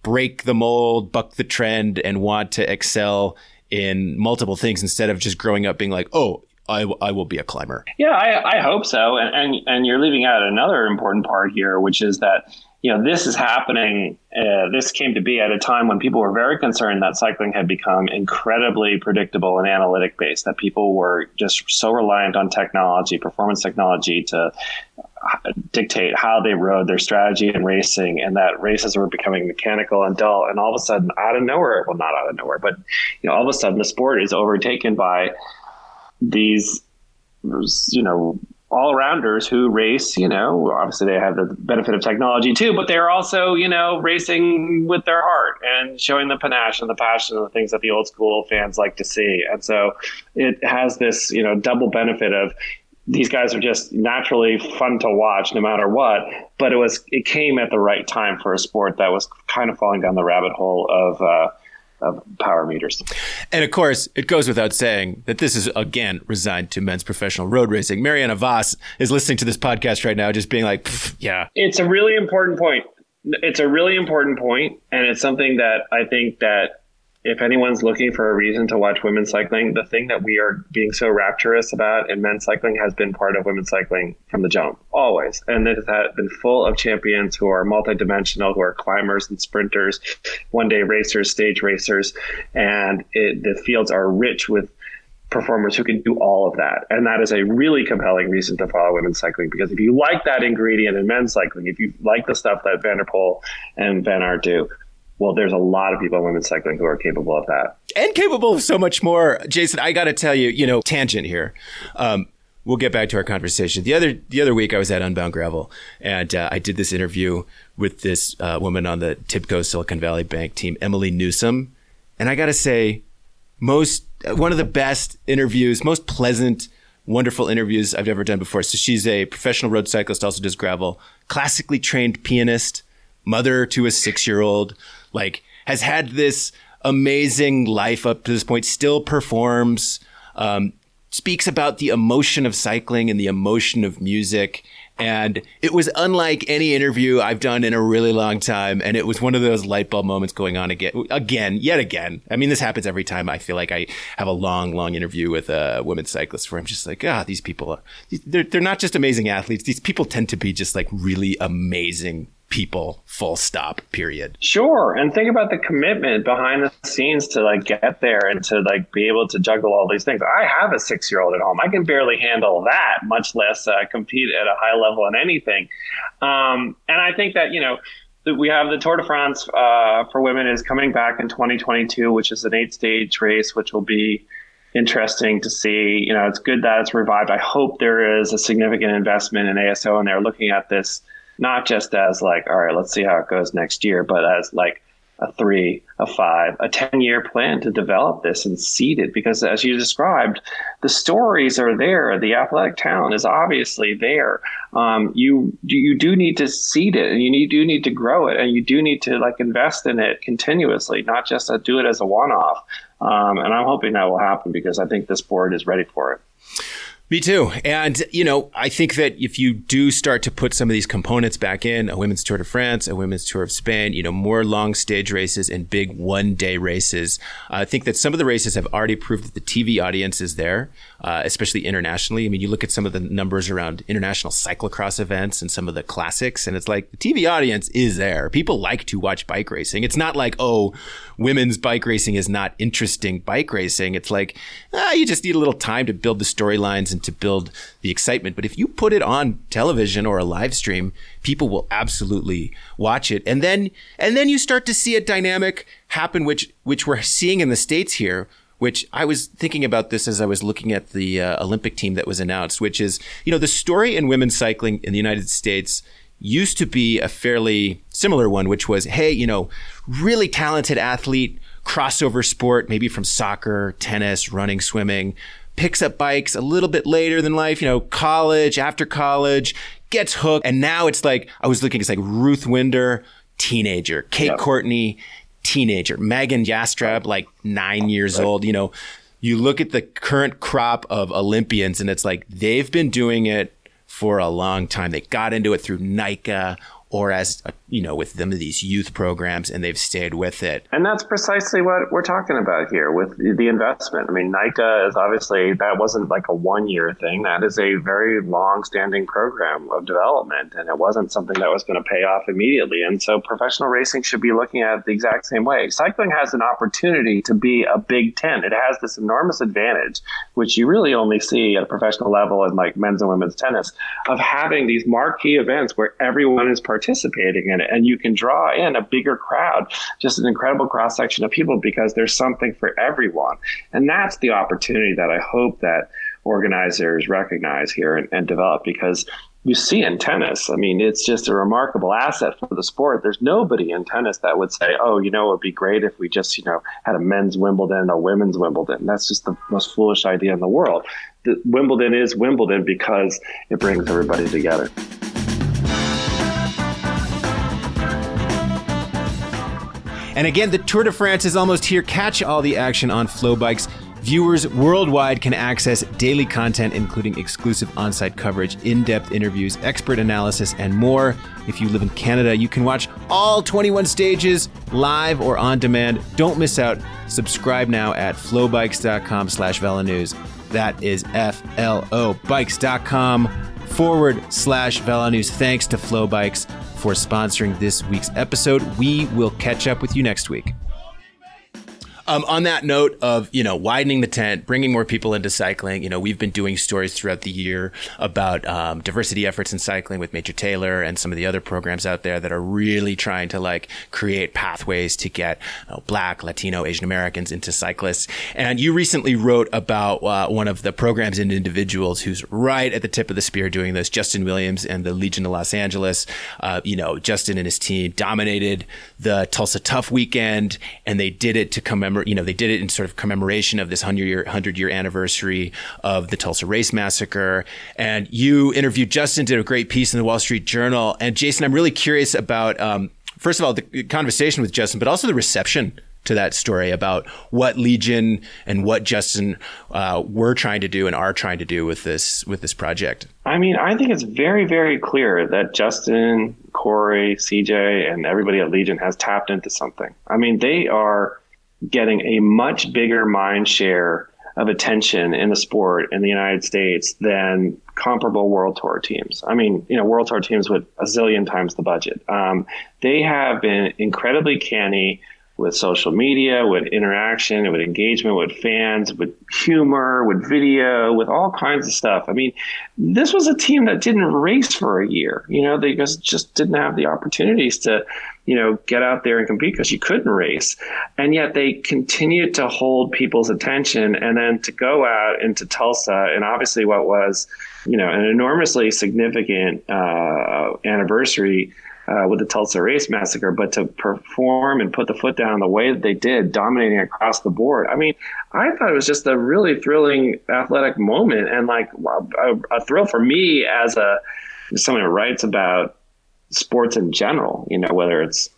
break the mold, buck the trend, and want to excel in multiple things instead of just growing up being like, oh, I, I will be a climber. Yeah, I, I hope so. And, and, and you're leaving out another important part here, which is that you know, this is happening. Uh, this came to be at a time when people were very concerned that cycling had become incredibly predictable and analytic based, that people were just so reliant on technology, performance technology to uh, dictate how they rode their strategy in racing, and that races were becoming mechanical and dull. And all of a sudden, out of nowhere, well, not out of nowhere, but, you know, all of a sudden the sport is overtaken by these, you know, all rounders who race, you know, obviously they have the benefit of technology too, but they're also, you know, racing with their heart and showing the panache and the passion and the things that the old school fans like to see. And so it has this, you know, double benefit of these guys are just naturally fun to watch no matter what. But it was it came at the right time for a sport that was kind of falling down the rabbit hole of uh, of power meters. And of course, it goes without saying that this is again resigned to men's professional road racing. Marianne Vos is listening to this podcast right now, just being like, "Yeah." It's a really important point. It's a really important point, and it's something that I think that if anyone's looking for a reason to watch women's cycling, the thing that we are being so rapturous about in men's cycling has been part of women's cycling from the jump, always. And it has been full of champions who are multidimensional, who are climbers and sprinters, one day racers, stage racers. And it, the fields are rich with performers who can do all of that. And that is a really compelling reason to follow women's cycling because if you like that ingredient in men's cycling, if you like the stuff that Van der Poel and Van Aert do, well, there's a lot of people in women's cycling who are capable of that. And capable of so much more. Jason, I got to tell you, you know, tangent here. Um, we'll get back to our conversation. The other the other week, I was at Unbound Gravel, and uh, I did this interview with this uh, woman on the Tibco Silicon Valley Bank team, Emily Newsom, and I got to say, most one of the best interviews, most pleasant, wonderful interviews I've ever done before. So she's a professional road cyclist, also does gravel, classically trained pianist, mother to a six year old like has had this amazing life up to this point, still performs, um, speaks about the emotion of cycling and the emotion of music. And it was unlike any interview I've done in a really long time. And it was one of those light bulb moments going on again, again, yet again. I mean, this happens every time I feel like I have a long, long interview with a women cyclist where I'm just like, ah, these people are, they're, they're not just amazing athletes. These people tend to be just like really amazing people full stop period sure and think about the commitment behind the scenes to like get there and to like be able to juggle all these things i have a six year old at home i can barely handle that much less uh, compete at a high level in anything um, and i think that you know we have the Tour de France uh, for women is coming back in 2022, which is an eight stage race, which will be interesting to see. You know, it's good that it's revived. I hope there is a significant investment in ASO and they're looking at this not just as like, all right, let's see how it goes next year, but as like a three, a five, a 10 year plan to develop this and seed it. Because as you described, the stories are there. The athletic talent is obviously there. Um, you, you do need to seed it and you need, do need to grow it and you do need to like invest in it continuously, not just do it as a one off. Um, and I'm hoping that will happen because I think this board is ready for it. Me too. And, you know, I think that if you do start to put some of these components back in, a women's Tour de France, a women's Tour of Spain, you know, more long stage races and big one day races, I think that some of the races have already proved that the TV audience is there, uh, especially internationally. I mean, you look at some of the numbers around international cyclocross events and some of the classics, and it's like the TV audience is there. People like to watch bike racing. It's not like, oh, women's bike racing is not interesting bike racing. It's like, ah, you just need a little time to build the storylines and to build the excitement. But if you put it on television or a live stream, people will absolutely watch it. And then and then you start to see a dynamic happen which which we're seeing in the states here which I was thinking about this as I was looking at the uh, Olympic team that was announced, which is, you know, the story in women's cycling in the United States used to be a fairly similar one, which was, hey, you know, really talented athlete, crossover sport, maybe from soccer, tennis, running, swimming, picks up bikes a little bit later than life, you know, college, after college, gets hooked. And now it's like, I was looking, it's like Ruth Winder, teenager, Kate yep. Courtney, teenager, Megan Jastrab, like nine years right. old, you know. You look at the current crop of Olympians and it's like they've been doing it for a long time. They got into it through NICA or as a, you know with them of these youth programs and they've stayed with it. And that's precisely what we're talking about here with the investment. I mean nica is obviously that wasn't like a one year thing. That is a very long standing program of development and it wasn't something that was going to pay off immediately. And so professional racing should be looking at it the exact same way. Cycling has an opportunity to be a big 10 it has this enormous advantage which you really only see at a professional level in like men's and women's tennis of having these marquee events where everyone is participating participating in it. And you can draw in a bigger crowd, just an incredible cross section of people because there's something for everyone. And that's the opportunity that I hope that organizers recognize here and, and develop because you see in tennis. I mean, it's just a remarkable asset for the sport. There's nobody in tennis that would say, "Oh, you know, it would be great if we just, you know, had a men's Wimbledon, a women's Wimbledon." That's just the most foolish idea in the world. The, Wimbledon is Wimbledon because it brings everybody together. And again, the Tour de France is almost here. Catch all the action on FloBikes. Viewers worldwide can access daily content, including exclusive on site coverage, in depth interviews, expert analysis, and more. If you live in Canada, you can watch all 21 stages live or on demand. Don't miss out. Subscribe now at flobikes.com slash velonews. That is F L O bikes.com forward slash velonews. Thanks to FloBikes for sponsoring this week's episode. We will catch up with you next week. Um, on that note of you know widening the tent, bringing more people into cycling, you know we've been doing stories throughout the year about um, diversity efforts in cycling with Major Taylor and some of the other programs out there that are really trying to like create pathways to get you know, Black, Latino, Asian Americans into cyclists. And you recently wrote about uh, one of the programs and individuals who's right at the tip of the spear doing this, Justin Williams and the Legion of Los Angeles. Uh, you know Justin and his team dominated the Tulsa Tough weekend, and they did it to commemorate you know, they did it in sort of commemoration of this 100 year, 100 year anniversary of the Tulsa Race Massacre. And you interviewed Justin, did a great piece in the Wall Street Journal. And Jason, I'm really curious about, um, first of all, the conversation with Justin, but also the reception to that story about what Legion and what Justin uh, were trying to do and are trying to do with this with this project. I mean, I think it's very, very clear that Justin, Corey, CJ, and everybody at Legion has tapped into something. I mean, they are getting a much bigger mind share of attention in the sport in the United States than comparable World Tour teams. I mean, you know, World Tour teams with a zillion times the budget. Um, they have been incredibly canny with social media, with interaction, with engagement with fans, with humor, with video, with all kinds of stuff. I mean, this was a team that didn't race for a year. You know, they just just didn't have the opportunities to, you know, get out there and compete because you couldn't race. And yet they continued to hold people's attention and then to go out into Tulsa and obviously what was, you know, an enormously significant uh, anniversary uh, with the Tulsa Race Massacre, but to perform and put the foot down the way that they did, dominating across the board. I mean, I thought it was just a really thrilling athletic moment and like a, a thrill for me as a someone who writes about sports in general. You know, whether it's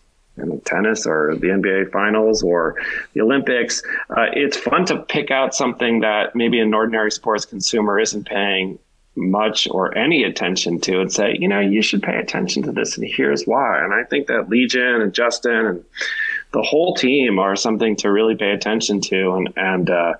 tennis or the NBA finals or the Olympics. Uh, it's fun to pick out something that maybe an ordinary sports consumer isn't paying much or any attention to and say, you know, you should pay attention to this and here's why. And I think that Legion and Justin and the whole team are something to really pay attention to. And, and, uh,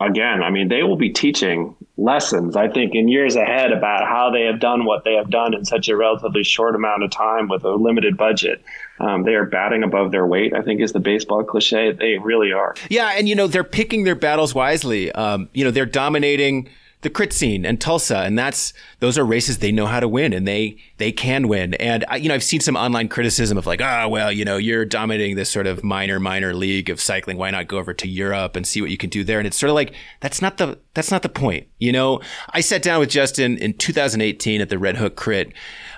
again, I mean, they will be teaching lessons, I think, in years ahead about how they have done what they have done in such a relatively short amount of time with a limited budget. Um, they are batting above their weight, I think is the baseball cliche. They really are. Yeah. And, you know, they're picking their battles wisely. Um, you know, they're dominating the crit scene and Tulsa, and that's those are races they know how to win, and they they can win. And I, you know, I've seen some online criticism of like, ah, oh, well, you know, you're dominating this sort of minor minor league of cycling. Why not go over to Europe and see what you can do there? And it's sort of like that's not the that's not the point. You know, I sat down with Justin in 2018 at the Red Hook Crit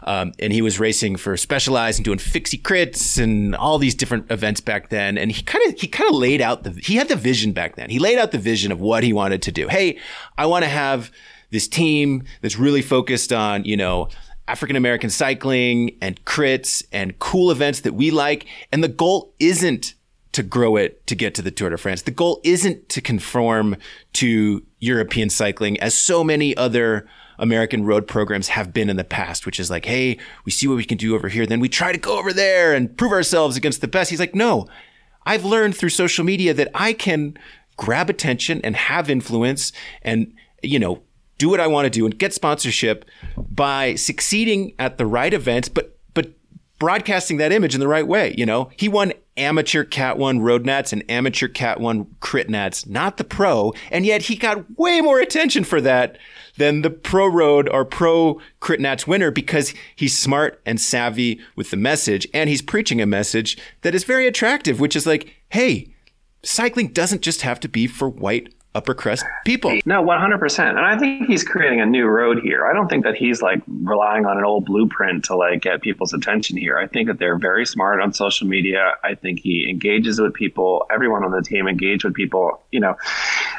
um, and he was racing for Specialized and doing fixie crits and all these different events back then. And he kind of he kind of laid out the he had the vision back then. He laid out the vision of what he wanted to do. Hey, I want to have this team that's really focused on you know African American cycling and crits and cool events that we like. And the goal isn't to grow it to get to the Tour de France. The goal isn't to conform to European cycling as so many other American road programs have been in the past, which is like, hey, we see what we can do over here. Then we try to go over there and prove ourselves against the best. He's like, no, I've learned through social media that I can grab attention and have influence and, you know, do what I want to do and get sponsorship by succeeding at the right events, but broadcasting that image in the right way. You know, he won amateur Cat 1 road nats and amateur Cat 1 crit nats, not the pro, and yet he got way more attention for that than the pro road or pro crit nats winner because he's smart and savvy with the message and he's preaching a message that is very attractive, which is like, hey, cycling doesn't just have to be for white upper crust people. No, 100%. And I think he's creating a new road here. I don't think that he's like relying on an old blueprint to like get people's attention here. I think that they're very smart on social media. I think he engages with people. Everyone on the team engage with people, you know,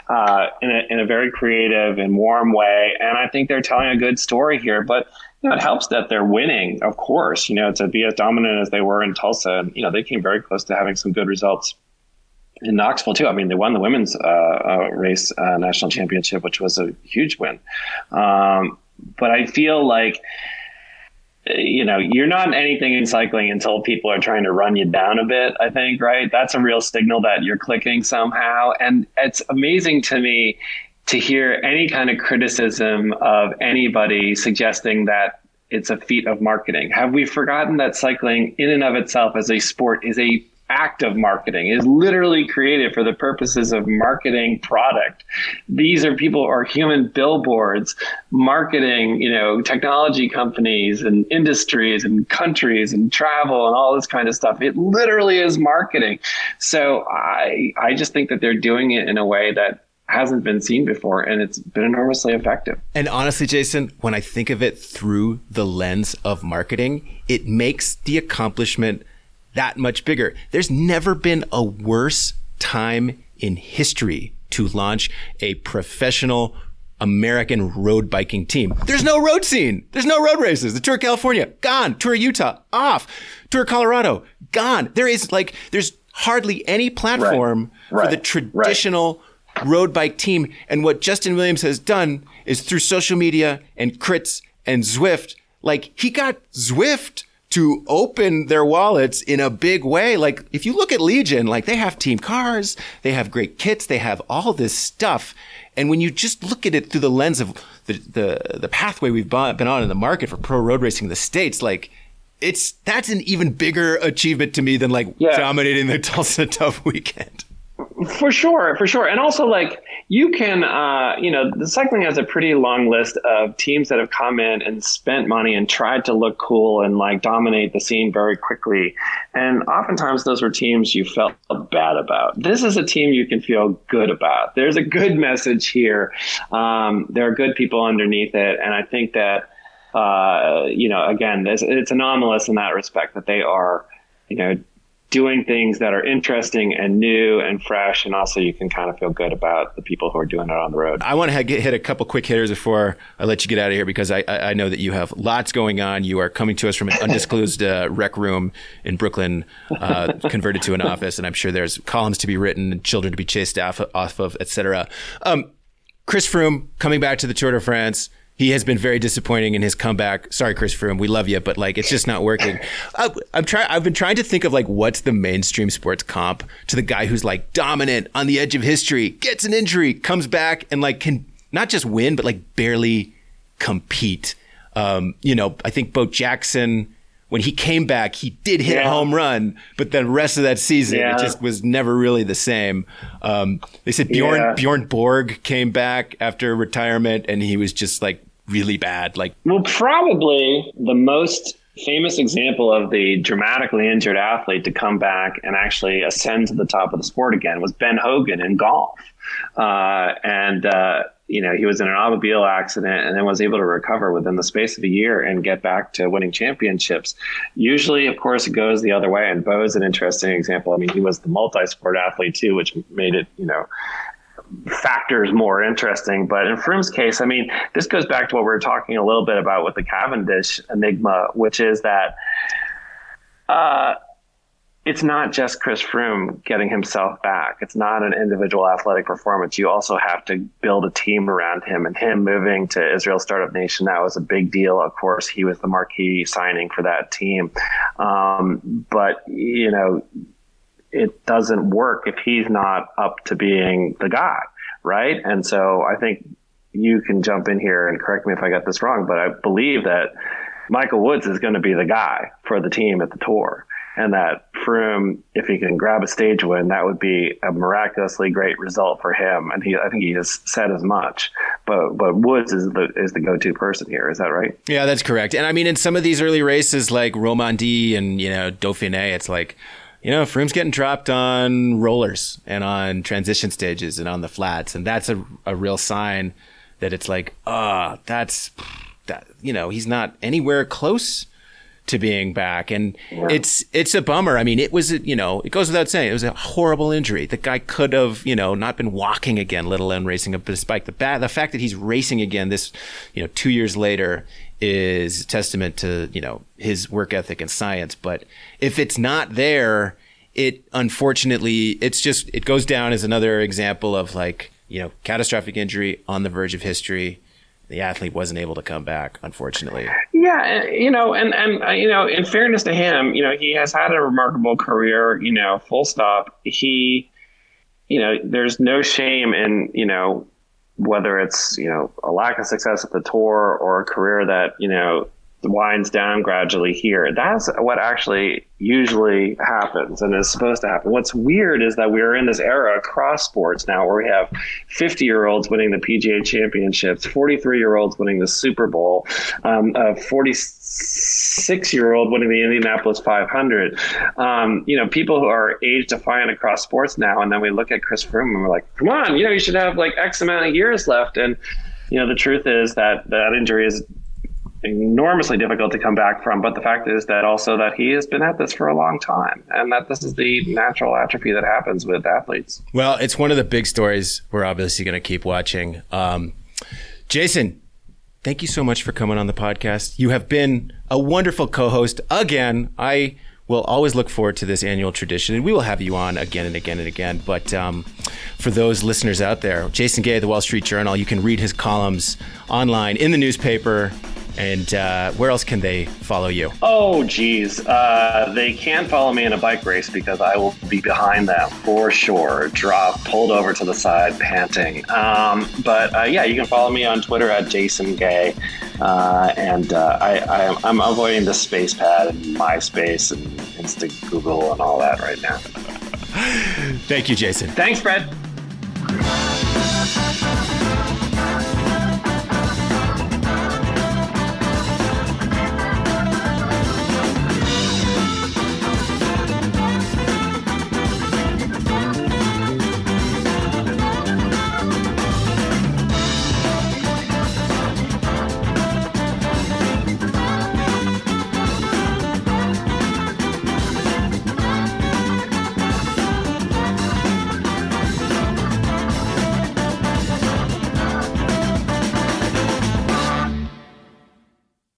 uh, in, a, in a very creative and warm way. And I think they're telling a good story here. But you know, it helps that they're winning, of course, you know, to be as dominant as they were in Tulsa. And, you know, they came very close to having some good results in Knoxville too. I mean, they won the women's uh, uh, race uh, national championship, which was a huge win. Um, but I feel like you know you're not anything in cycling until people are trying to run you down a bit. I think right. That's a real signal that you're clicking somehow, and it's amazing to me to hear any kind of criticism of anybody suggesting that it's a feat of marketing. Have we forgotten that cycling in and of itself as a sport is a act of marketing is literally created for the purposes of marketing product. These are people are human billboards marketing, you know, technology companies and industries and countries and travel and all this kind of stuff. It literally is marketing. So I I just think that they're doing it in a way that hasn't been seen before and it's been enormously effective. And honestly, Jason, when I think of it through the lens of marketing, it makes the accomplishment that much bigger. There's never been a worse time in history to launch a professional American road biking team. There's no road scene. There's no road races. The Tour of California, gone. Tour of Utah, off. Tour of Colorado, gone. There is like, there's hardly any platform right. for the traditional right. road bike team. And what Justin Williams has done is through social media and crits and Zwift, like he got Zwift to open their wallets in a big way. Like if you look at Legion, like they have team cars, they have great kits, they have all this stuff. And when you just look at it through the lens of the the, the pathway we've been on in the market for pro road racing in the states, like it's that's an even bigger achievement to me than like yeah. dominating the <laughs> Tulsa Tough weekend. For sure, for sure. And also, like, you can, uh, you know, the cycling has a pretty long list of teams that have come in and spent money and tried to look cool and, like, dominate the scene very quickly. And oftentimes, those were teams you felt bad about. This is a team you can feel good about. There's a good <laughs> message here. Um, there are good people underneath it. And I think that, uh, you know, again, it's anomalous in that respect that they are, you know, doing things that are interesting and new and fresh and also you can kind of feel good about the people who are doing it on the road. I want to hit a couple quick hitters before i let you get out of here because i, I know that you have lots going on. You are coming to us from an undisclosed uh, rec room in brooklyn uh, converted to an office and i'm sure there's columns to be written and children to be chased off, off of etc um, chris froome coming back to the tour de france he has been very disappointing in his comeback. Sorry, Chris Froome, we love you, but like it's just not working. I, I'm trying. I've been trying to think of like what's the mainstream sports comp to the guy who's like dominant on the edge of history, gets an injury, comes back, and like can not just win, but like barely compete. Um, you know, I think Bo Jackson when he came back, he did hit yeah. a home run, but the rest of that season, yeah. it just was never really the same. Um, they said Bjorn yeah. Bjorn Borg came back after retirement, and he was just like really bad? Like, well, probably the most famous example of the dramatically injured athlete to come back and actually ascend to the top of the sport again was Ben Hogan in golf. Uh, and, uh, you know, he was in an automobile accident and then was able to recover within the space of a year and get back to winning championships. Usually, of course, it goes the other way. And Bo is an interesting example. I mean, he was the multi sport athlete too, which made it, you know, factors more interesting. But in Froome's case, I mean, this goes back to what we were talking a little bit about with the Cavendish enigma, which is that uh, it's not just Chris Froome getting himself back. It's not an individual athletic performance. You also have to build a team around him. And him moving to Israel Startup Nation, that was a big deal. Of course, he was the marquee signing for that team. Um, but, you know, it doesn't work if he's not up to being the guy, right? And so I think you can jump in here and correct me if I got this wrong, but I believe that Michael Woods is going to be the guy for the team at the tour. And that Froome, if he can grab a stage win, that would be a miraculously great result for him. And he, I think he has said as much. But but Woods is the is the go to person here. Is that right? Yeah, that's correct. And I mean, in some of these early races like Romandie and you know Dauphiné, it's like you know, Froome's getting dropped on rollers and on transition stages and on the flats, and that's a, a real sign that it's like, ah, oh, that's that. You know, he's not anywhere close to being back, and yeah. it's it's a bummer. I mean, it was you know, it goes without saying, it was a horrible injury. The guy could have you know not been walking again, let alone racing a bike. The ba- the fact that he's racing again this you know two years later is testament to you know his work ethic and science. But if it's not there, it unfortunately it's just it goes down as another example of like you know catastrophic injury on the verge of history. The athlete wasn't able to come back, unfortunately. Yeah, you know, and and uh, you know, in fairness to him, you know, he has had a remarkable career. You know, full stop. He, you know, there's no shame in you know whether it's you know a lack of success at the tour or a career that you know winds down gradually here. That's what actually usually happens and is supposed to happen. What's weird is that we're in this era across sports now where we have 50 year olds winning the PGA championships, 43 year olds winning the Super Bowl, um, a 46 year old winning the Indianapolis 500. Um, you know, people who are age defying across sports now. And then we look at Chris Froome and we're like, come on, you know, you should have like X amount of years left. And, you know, the truth is that that injury is enormously difficult to come back from. But the fact is that also that he has been at this for a long time, and that this is the natural atrophy that happens with athletes. Well, it's one of the big stories we're obviously going to keep watching. Um, Jason, thank you so much for coming on the podcast. You have been a wonderful co-host again. I will always look forward to this annual tradition, and we will have you on again and again and again. But um, for those listeners out there, Jason Gay, the Wall Street Journal, you can read his columns online in the newspaper and uh, where else can they follow you? Oh, geez. Uh, they can follow me in a bike race because I will be behind them for sure, drop, pulled over to the side, panting. Um, but uh, yeah, you can follow me on Twitter at Jason Gay. Uh, and uh, I, I, I'm avoiding the space pad and MySpace and Insta Google and all that right now. Thank you, Jason. Thanks, Fred.